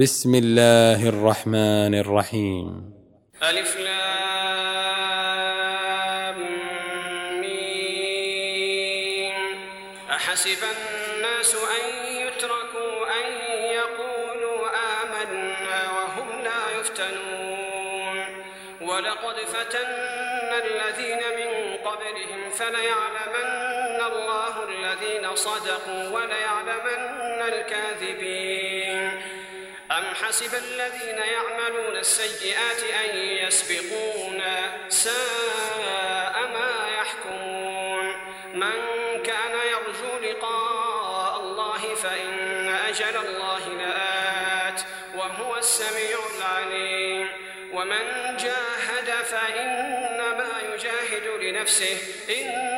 بسم الله الرحمن الرحيم. ألف لام ميم. أحسب الناس أن يتركوا أن يقولوا آمنا وهم لا يفتنون. ولقد فتنا الذين من قبلهم فليعلمن الله الذين صدقوا وليعلمن الكاذبين. أم حسب الذين يعملون السيئات أن يسبقونا ساء ما يحكمون من كان يرجو لقاء الله فإن أجل الله لآت وهو السميع العليم ومن جاهد فإنما يجاهد لنفسه إن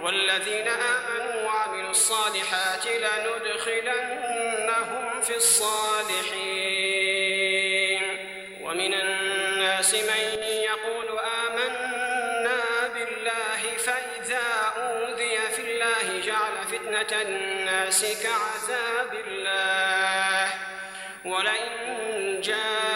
والذين آمنوا وعملوا الصالحات لندخلنهم في الصالحين. ومن الناس من يقول آمنا بالله فإذا أوذي في الله جعل فتنة الناس كعذاب الله. ولئن جاء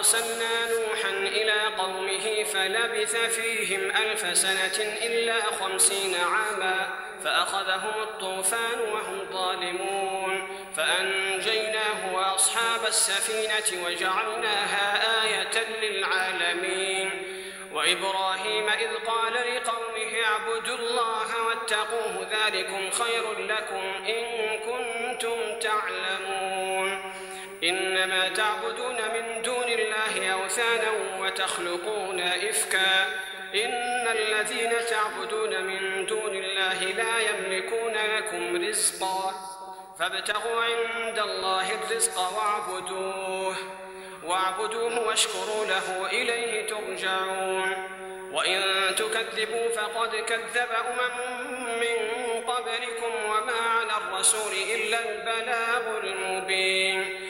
أرسلنا نوحا إلى قومه فلبث فيهم ألف سنة إلا خمسين عاما فأخذهم الطوفان وهم ظالمون فأنجيناه وأصحاب السفينة وجعلناها آية للعالمين وإبراهيم إذ قال لقومه اعبدوا الله واتقوه ذلكم خير لكم إن كنتم تعلمون إنما تعبدون من أوثانا وتخلقون إفكا. إن الذين تعبدون من دون الله لا يملكون لكم رزقا. فابتغوا عند الله الرزق واعبدوه. واعبدوه واشكروا له إليه ترجعون. وإن تكذبوا فقد كذب أمم من قبلكم وما على الرسول إلا البلاغ المبين.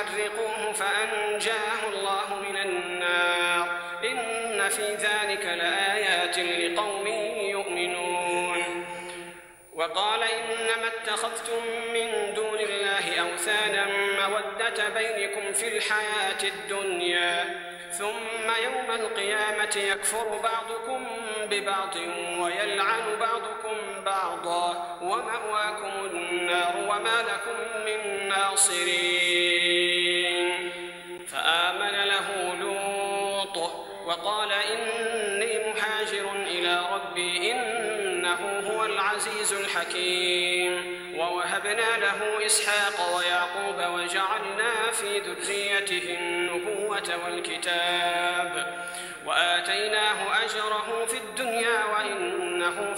اقتلوه أو حرقوه فأنجاه الله من النار. إن في ذلك لآيات لقوم يؤمنون. وقال إنما اتخذتم من دون الله أوثانا مودة بينكم في الحياة الدنيا ثم يوم القيامة يكفر بعضكم ببعض ويلعن بعضكم بعضا ومأواكم النار وما لكم من ناصرين. فآمن له لوط وقال إني مهاجر إلى ربي إنه هو العزيز الحكيم. ووهبنا له إسحاق ويعقوب وجعلنا في ذريته النبوة والكتاب.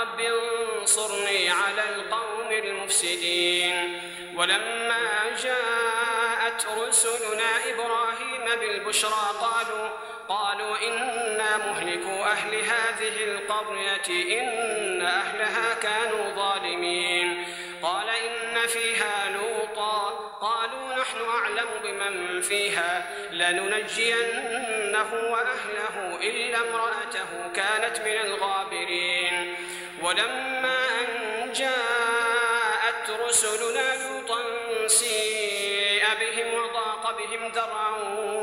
رب انصرني على القوم المفسدين. ولما جاءت رسلنا إبراهيم بالبشرى قالوا قالوا إنا مهلكو أهل هذه القرية إن أهلها كانوا ظالمين. قال إن فيها لوطا. قالوا نحن أعلم بمن فيها لننجينه وأهله إلا امرأته كانت من الغابرين ولما أن جاءت رسلنا لوطا سيء بهم وضاق بهم ذرعا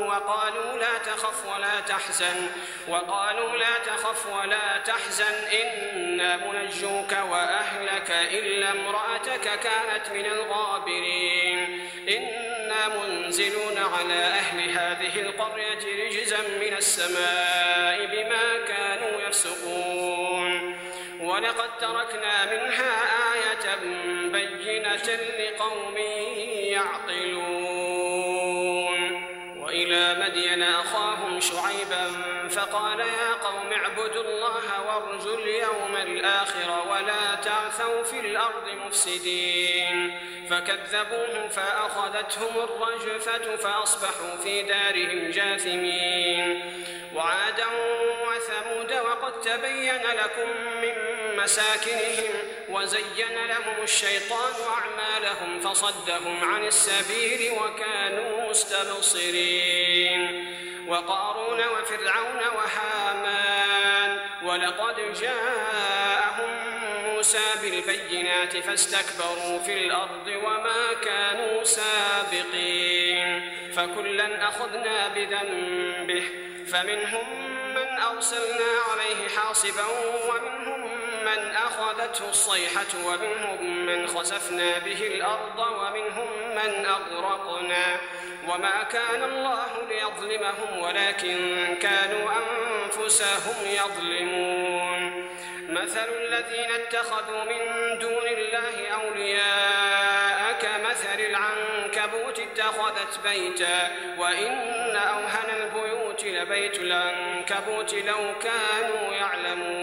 وقالوا لا تخف ولا تحزن وقالوا لا تخف ولا تحزن إنا منجوك وأهلك إلا امرأتك كانت من الغابرين. إنا منزلون على أهل هذه القرية رجزا من السماء بما كانوا يفسقون. ولقد تركنا منها آية بينة لقوم يعقلون. وإلى مدين أخاهم شعيبا فقال يا قوم اعبدوا الله وارجوا اليوم الآخر ولا تعثوا في الأرض مفسدين. فكذبوه فأخذتهم الرجفة فأصبحوا في دارهم جاثمين. وعادا وثمود وقد تبين لكم من مساكنهم وزين لهم الشيطان أعمالهم فصدهم عن السبيل وكانوا مستبصرين وقارون وفرعون وهامان ولقد جاءهم موسى بالبينات فاستكبروا في الأرض وما كانوا سابقين فكلا أخذنا بذنبه فمنهم من أرسلنا عليه حاصبا ومنهم من أخذته الصيحة ومنهم من خسفنا به الأرض ومنهم من أغرقنا. وما كان الله ليظلمهم ولكن كانوا أنفسهم يظلمون. مثل الذين اتخذوا من دون الله أولياء كمثل العنكبوت اتخذت بيتا. وإن أوهن البيوت لبيت العنكبوت لو كانوا يعلمون.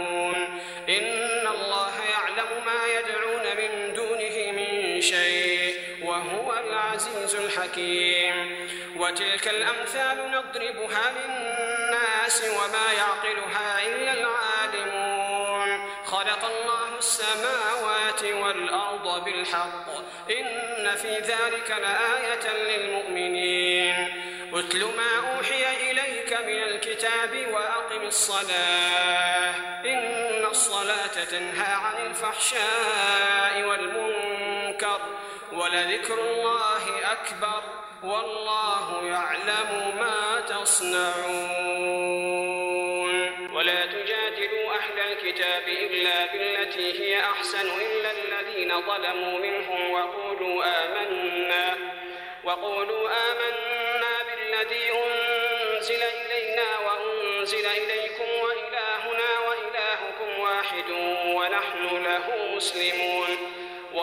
شيء وهو العزيز الحكيم. وتلك الأمثال نضربها للناس وما يعقلها إلا العالمون. خلق الله السماوات والأرض بالحق. إن في ذلك لآية للمؤمنين. اتل ما أوحي إليك من الكتاب وأقم الصلاة. إن الصلاة تنهى عن الفحشاء والمنكر ولذكر الله أكبر والله يعلم ما تصنعون. ولا تجادلوا أهل الكتاب إلا بالتي هي أحسن إلا الذين ظلموا منهم وقولوا آمنا وقولوا آمنا بالذي أنزل إلينا وأنزل إليكم وإلهنا وإلهكم واحد ونحن له مسلمون.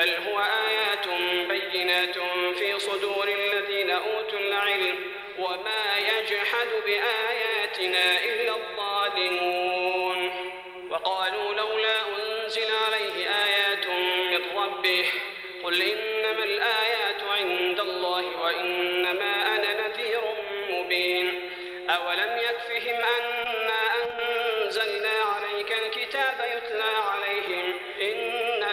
بل هو آيات بينات في صدور الذين أوتوا العلم وما يجحد بآياتنا إلا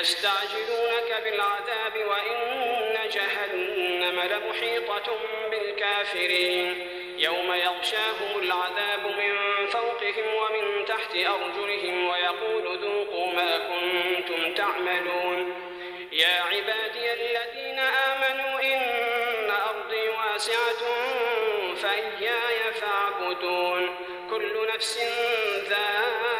يستعجلونك بالعذاب وإن جهنم لمحيطة بالكافرين. يوم يغشاهم العذاب من فوقهم ومن تحت أرجلهم ويقول ذوقوا ما كنتم تعملون. يا عبادي الذين آمنوا إن أرضي واسعة فإياي فاعبدون. كل نفس ذائقة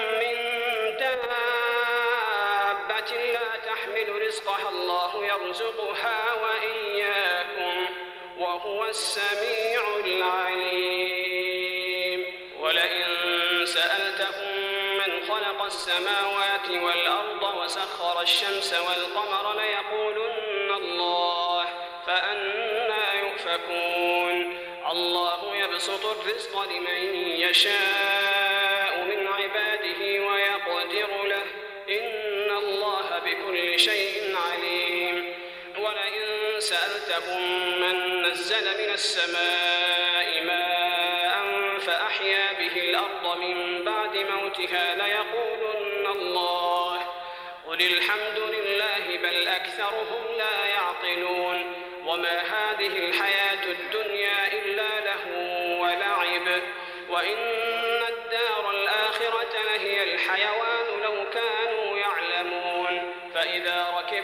لا تحمل رزقها الله يرزقها وإياكم وهو السميع العليم. ولئن سألتهم من خلق السماوات والأرض وسخر الشمس والقمر ليقولن الله فأنا يؤفكون. الله يبسط الرزق لمن يشاء من عباده ويقدر شيء عليم. ولئن سألتهم من نزل من السماء ماء فأحيا به الأرض من بعد موتها ليقولن الله. قل الحمد لله بل أكثرهم لا يعقلون. وما هذه الحياة الدنيا إلا له ولعب. وإن